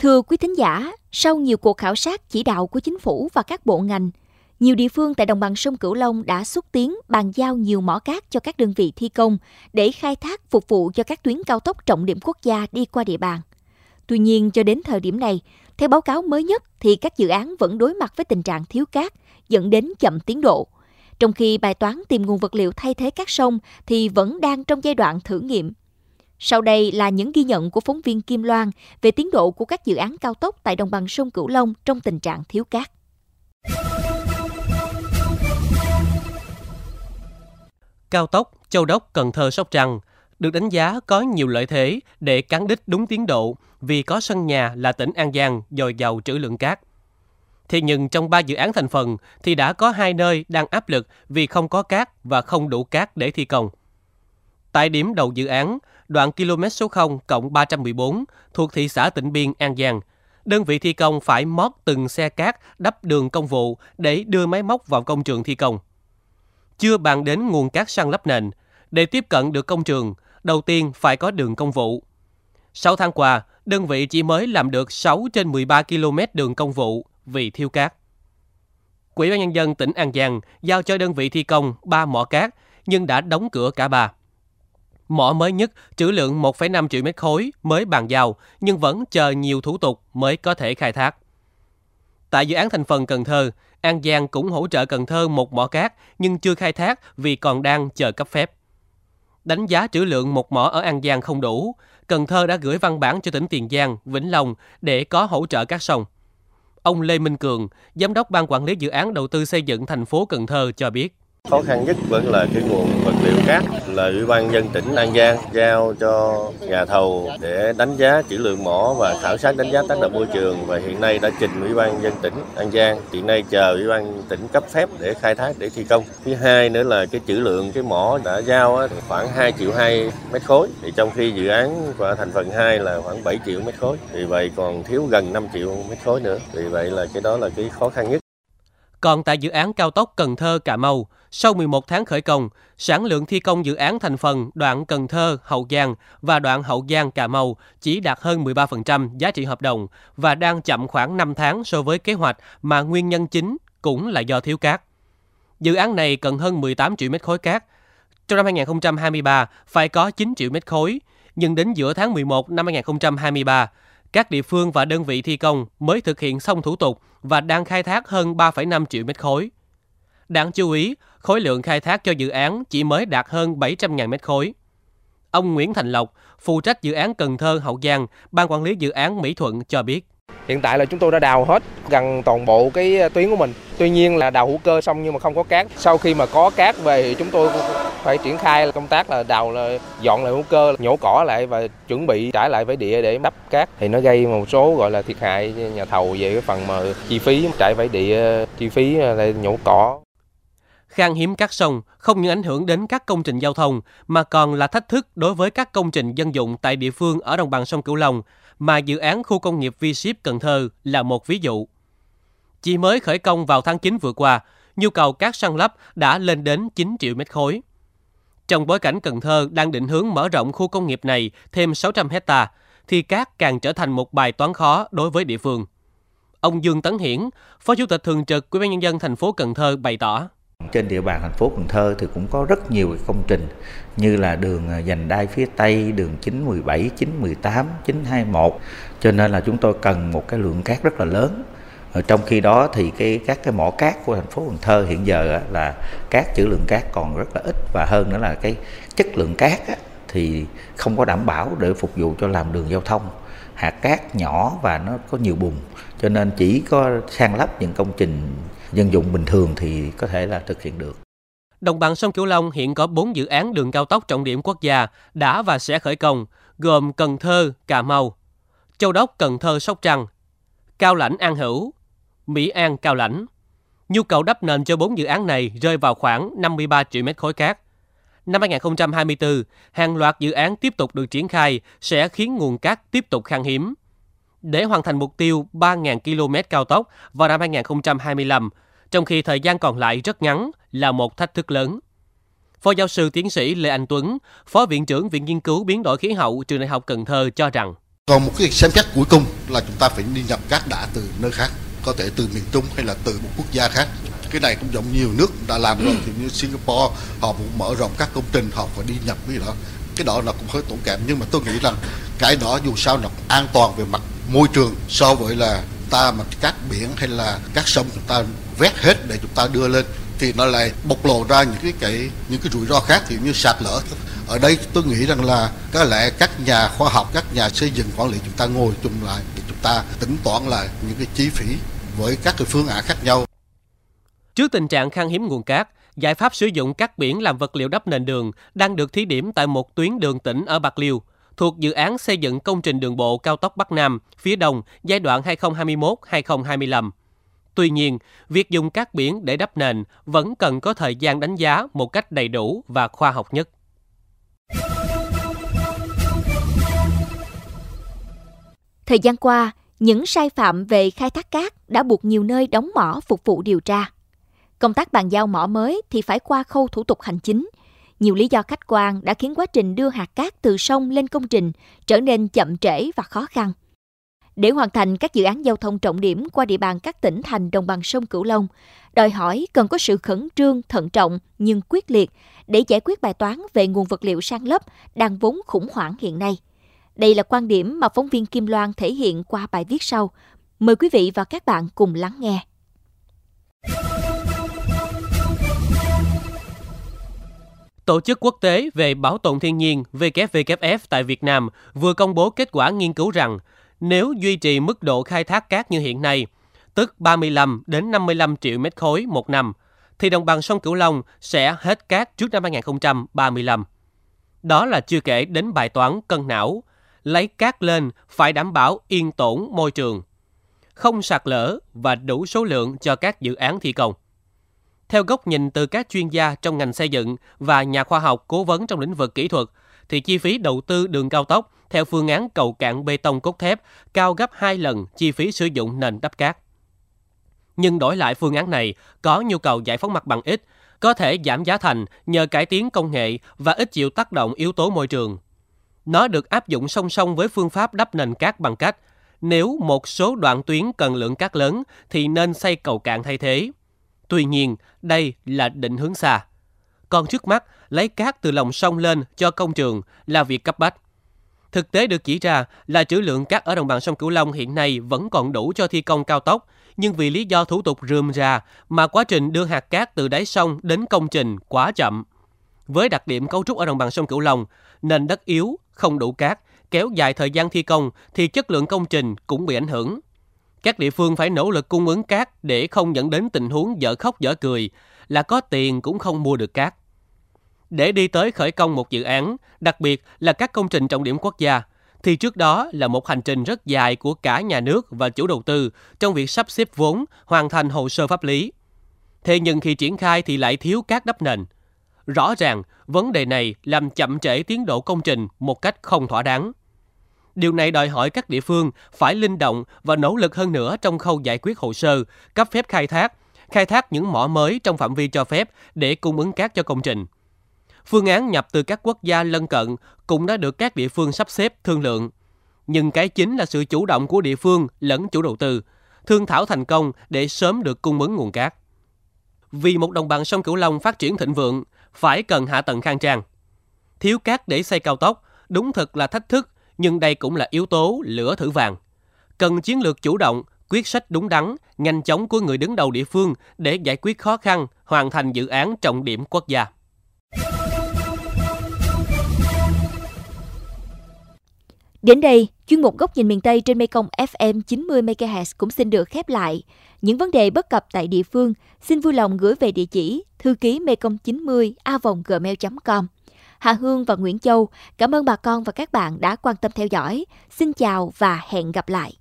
Thưa quý thính giả, sau nhiều cuộc khảo sát chỉ đạo của chính phủ và các bộ ngành, nhiều địa phương tại đồng bằng sông Cửu Long đã xúc tiến bàn giao nhiều mỏ cát cho các đơn vị thi công để khai thác phục vụ cho các tuyến cao tốc trọng điểm quốc gia đi qua địa bàn. Tuy nhiên, cho đến thời điểm này, theo báo cáo mới nhất thì các dự án vẫn đối mặt với tình trạng thiếu cát, dẫn đến chậm tiến độ. Trong khi bài toán tìm nguồn vật liệu thay thế các sông thì vẫn đang trong giai đoạn thử nghiệm. Sau đây là những ghi nhận của phóng viên Kim Loan về tiến độ của các dự án cao tốc tại đồng bằng sông Cửu Long trong tình trạng thiếu cát. Cao tốc Châu Đốc Cần Thơ Sóc Trăng được đánh giá có nhiều lợi thế để cán đích đúng tiến độ vì có sân nhà là tỉnh An Giang dồi dào trữ lượng cát. Thế nhưng trong ba dự án thành phần thì đã có hai nơi đang áp lực vì không có cát và không đủ cát để thi công. Tại điểm đầu dự án, đoạn km số 0 cộng 314 thuộc thị xã Tịnh Biên, An Giang, đơn vị thi công phải mót từng xe cát đắp đường công vụ để đưa máy móc vào công trường thi công. Chưa bàn đến nguồn cát săn lấp nền, để tiếp cận được công trường, đầu tiên phải có đường công vụ. 6 tháng qua, đơn vị chỉ mới làm được 6 trên 13 km đường công vụ vì thiếu cát. Quỹ ban nhân dân tỉnh An Giang giao cho đơn vị thi công 3 mỏ cát nhưng đã đóng cửa cả ba. Mỏ mới nhất trữ lượng 1,5 triệu mét khối mới bàn giao nhưng vẫn chờ nhiều thủ tục mới có thể khai thác. Tại dự án thành phần Cần Thơ, An Giang cũng hỗ trợ Cần Thơ một mỏ cát nhưng chưa khai thác vì còn đang chờ cấp phép. Đánh giá trữ lượng một mỏ ở An Giang không đủ, Cần Thơ đã gửi văn bản cho tỉnh Tiền Giang, Vĩnh Long để có hỗ trợ các sông. Ông Lê Minh Cường, Giám đốc Ban Quản lý Dự án Đầu tư xây dựng thành phố Cần Thơ cho biết. Khó khăn nhất vẫn là cái nguồn vật liệu cát là Ủy ban dân tỉnh An Giang giao cho nhà thầu để đánh giá chỉ lượng mỏ và khảo sát đánh giá tác động môi trường và hiện nay đã trình Ủy ban dân tỉnh An Giang. Hiện nay chờ Ủy ban tỉnh cấp phép để khai thác để thi công. Thứ hai nữa là cái trữ lượng cái mỏ đã giao khoảng 2 triệu 2 mét khối. Thì trong khi dự án và thành phần 2 là khoảng 7 triệu mét khối. Vì vậy còn thiếu gần 5 triệu mét khối nữa. Vì vậy là cái đó là cái khó khăn nhất. Còn tại dự án cao tốc Cần Thơ Cà Mau, sau 11 tháng khởi công, sản lượng thi công dự án thành phần đoạn Cần Thơ Hậu Giang và đoạn Hậu Giang Cà Mau chỉ đạt hơn 13% giá trị hợp đồng và đang chậm khoảng 5 tháng so với kế hoạch mà nguyên nhân chính cũng là do thiếu cát. Dự án này cần hơn 18 triệu mét khối cát. Trong năm 2023 phải có 9 triệu mét khối, nhưng đến giữa tháng 11 năm 2023, các địa phương và đơn vị thi công mới thực hiện xong thủ tục và đang khai thác hơn 3,5 triệu mét khối. Đáng chú ý, khối lượng khai thác cho dự án chỉ mới đạt hơn 700.000 mét khối. Ông Nguyễn Thành Lộc, phụ trách dự án Cần Thơ Hậu Giang, ban quản lý dự án Mỹ Thuận cho biết. Hiện tại là chúng tôi đã đào hết gần toàn bộ cái ờ, tuyến của mình. Tuy nhiên là đào hữu cơ xong nhưng mà không có cát. Sau khi mà có cát về thì chúng tôi phải triển khai công tác là đào là dọn lại hữu cơ, nhổ cỏ lại và chuẩn bị trải lại với địa để đắp cát. Thì nó gây một số gọi là thiệt hại nhà thầu về cái phần mà chi phí trải vải địa, chi phí ờ, là nhổ cỏ. Khan hiếm các sông không những ảnh hưởng đến các công trình giao thông mà còn là thách thức đối với các công trình dân dụng tại địa phương ở đồng bằng sông Cửu Long mà dự án khu công nghiệp V-Ship Cần Thơ là một ví dụ. Chỉ mới khởi công vào tháng 9 vừa qua, nhu cầu cát săn lấp đã lên đến 9 triệu mét khối. Trong bối cảnh Cần Thơ đang định hướng mở rộng khu công nghiệp này thêm 600 hecta, thì cát càng trở thành một bài toán khó đối với địa phương. Ông Dương Tấn Hiển, Phó Chủ tịch Thường trực Ủy ban nhân dân thành phố Cần Thơ bày tỏ: trên địa bàn thành phố Cần Thơ thì cũng có rất nhiều công trình như là đường à, dành đai phía Tây, đường 917, 918, 921 cho nên là chúng tôi cần một cái lượng cát rất là lớn. Ở trong khi đó thì cái các cái mỏ cát của thành phố Cần Thơ hiện giờ là cát trữ lượng cát còn rất là ít. Và hơn nữa là cái chất lượng cát thì không có đảm bảo để phục vụ cho làm đường giao thông. Hạt cát nhỏ và nó có nhiều bùn. Cho nên chỉ có san lấp những công trình dân dụng bình thường thì có thể là thực hiện được. Đồng bằng sông Cửu Long hiện có 4 dự án đường cao tốc trọng điểm quốc gia đã và sẽ khởi công, gồm Cần Thơ, Cà Mau, Châu Đốc, Cần Thơ, Sóc Trăng, Cao Lãnh, An Hữu, Mỹ An, Cao Lãnh. Nhu cầu đắp nền cho 4 dự án này rơi vào khoảng 53 triệu mét khối cát. Năm 2024, hàng loạt dự án tiếp tục được triển khai sẽ khiến nguồn cát tiếp tục khan hiếm. Để hoàn thành mục tiêu 3.000 km cao tốc vào năm 2025, trong khi thời gian còn lại rất ngắn là một thách thức lớn. Phó giáo sư tiến sĩ Lê Anh Tuấn, Phó Viện trưởng Viện Nghiên cứu Biến đổi Khí hậu Trường Đại học Cần Thơ cho rằng Còn một cái xem xét cuối cùng là chúng ta phải đi nhập cát đã từ nơi khác, có thể từ miền Trung hay là từ một quốc gia khác. Cái này cũng giống nhiều nước đã làm rồi, thì như Singapore họ cũng mở rộng các công trình họ phải đi nhập cái đó. Cái đó là cũng hơi tốn kém nhưng mà tôi nghĩ rằng cái đó dù sao nó an toàn về mặt môi trường so với là ta mà các biển hay là các sông chúng ta vét hết để chúng ta đưa lên thì nó lại bộc lộ ra những cái cái những cái rủi ro khác thì như sạt lở. Ở đây tôi nghĩ rằng là có lẽ các nhà khoa học các nhà xây dựng quản lý chúng ta ngồi chung lại để chúng ta tính toán lại những cái chi phí với các cái phương án khác nhau. Trước tình trạng khan hiếm nguồn cát, giải pháp sử dụng cát biển làm vật liệu đắp nền đường đang được thí điểm tại một tuyến đường tỉnh ở Bạc Liêu, thuộc dự án xây dựng công trình đường bộ cao tốc Bắc Nam, phía Đông, giai đoạn 2021-2025. Tuy nhiên, việc dùng cát biển để đắp nền vẫn cần có thời gian đánh giá một cách đầy đủ và khoa học nhất. Thời gian qua, những sai phạm về khai thác cát đã buộc nhiều nơi đóng mỏ phục vụ điều tra. Công tác bàn giao mỏ mới thì phải qua khâu thủ tục hành chính. Nhiều lý do khách quan đã khiến quá trình đưa hạt cát từ sông lên công trình trở nên chậm trễ và khó khăn. Để hoàn thành các dự án giao thông trọng điểm qua địa bàn các tỉnh thành đồng bằng sông Cửu Long, đòi hỏi cần có sự khẩn trương, thận trọng nhưng quyết liệt để giải quyết bài toán về nguồn vật liệu san lấp đang vốn khủng hoảng hiện nay. Đây là quan điểm mà phóng viên Kim Loan thể hiện qua bài viết sau. Mời quý vị và các bạn cùng lắng nghe. Tổ chức quốc tế về bảo tồn thiên nhiên WWF tại Việt Nam vừa công bố kết quả nghiên cứu rằng nếu duy trì mức độ khai thác cát như hiện nay, tức 35 đến 55 triệu mét khối một năm, thì đồng bằng sông Cửu Long sẽ hết cát trước năm 2035. Đó là chưa kể đến bài toán cân não, lấy cát lên phải đảm bảo yên tổn môi trường, không sạt lở và đủ số lượng cho các dự án thi công. Theo góc nhìn từ các chuyên gia trong ngành xây dựng và nhà khoa học cố vấn trong lĩnh vực kỹ thuật, thì chi phí đầu tư đường cao tốc theo phương án cầu cạn bê tông cốt thép cao gấp 2 lần chi phí sử dụng nền đắp cát. Nhưng đổi lại phương án này có nhu cầu giải phóng mặt bằng ít, có thể giảm giá thành nhờ cải tiến công nghệ và ít chịu tác động yếu tố môi trường. Nó được áp dụng song song với phương pháp đắp nền cát bằng cách nếu một số đoạn tuyến cần lượng cát lớn thì nên xây cầu cạn thay thế. Tuy nhiên, đây là định hướng xa. Còn trước mắt, lấy cát từ lòng sông lên cho công trường là việc cấp bách. Thực tế được chỉ ra là trữ lượng cát ở đồng bằng sông Cửu Long hiện nay vẫn còn đủ cho thi công cao tốc, nhưng vì lý do thủ tục rườm rà mà quá trình đưa hạt cát từ đáy sông đến công trình quá chậm. Với đặc điểm cấu trúc ở đồng bằng sông Cửu Long, nền đất yếu, không đủ cát, kéo dài thời gian thi công thì chất lượng công trình cũng bị ảnh hưởng. Các địa phương phải nỗ lực cung ứng cát để không dẫn đến tình huống dở khóc dở cười, là có tiền cũng không mua được cát. Để đi tới khởi công một dự án, đặc biệt là các công trình trọng điểm quốc gia, thì trước đó là một hành trình rất dài của cả nhà nước và chủ đầu tư trong việc sắp xếp vốn, hoàn thành hồ sơ pháp lý. Thế nhưng khi triển khai thì lại thiếu cát đắp nền. Rõ ràng, vấn đề này làm chậm trễ tiến độ công trình một cách không thỏa đáng. Điều này đòi hỏi các địa phương phải linh động và nỗ lực hơn nữa trong khâu giải quyết hồ sơ, cấp phép khai thác, khai thác những mỏ mới trong phạm vi cho phép để cung ứng cát cho công trình. Phương án nhập từ các quốc gia lân cận cũng đã được các địa phương sắp xếp thương lượng. Nhưng cái chính là sự chủ động của địa phương lẫn chủ đầu tư, thương thảo thành công để sớm được cung ứng nguồn cát. Vì một đồng bằng sông Cửu Long phát triển thịnh vượng, phải cần hạ tầng khang trang. Thiếu cát để xây cao tốc, đúng thực là thách thức, nhưng đây cũng là yếu tố lửa thử vàng. Cần chiến lược chủ động, quyết sách đúng đắn, nhanh chóng của người đứng đầu địa phương để giải quyết khó khăn, hoàn thành dự án trọng điểm quốc gia. Đến đây, chuyên mục Góc nhìn miền Tây trên Mekong FM 90 MHz cũng xin được khép lại. Những vấn đề bất cập tại địa phương, xin vui lòng gửi về địa chỉ thư ký mekong 90 a gmail.com. Hà Hương và Nguyễn Châu, cảm ơn bà con và các bạn đã quan tâm theo dõi. Xin chào và hẹn gặp lại.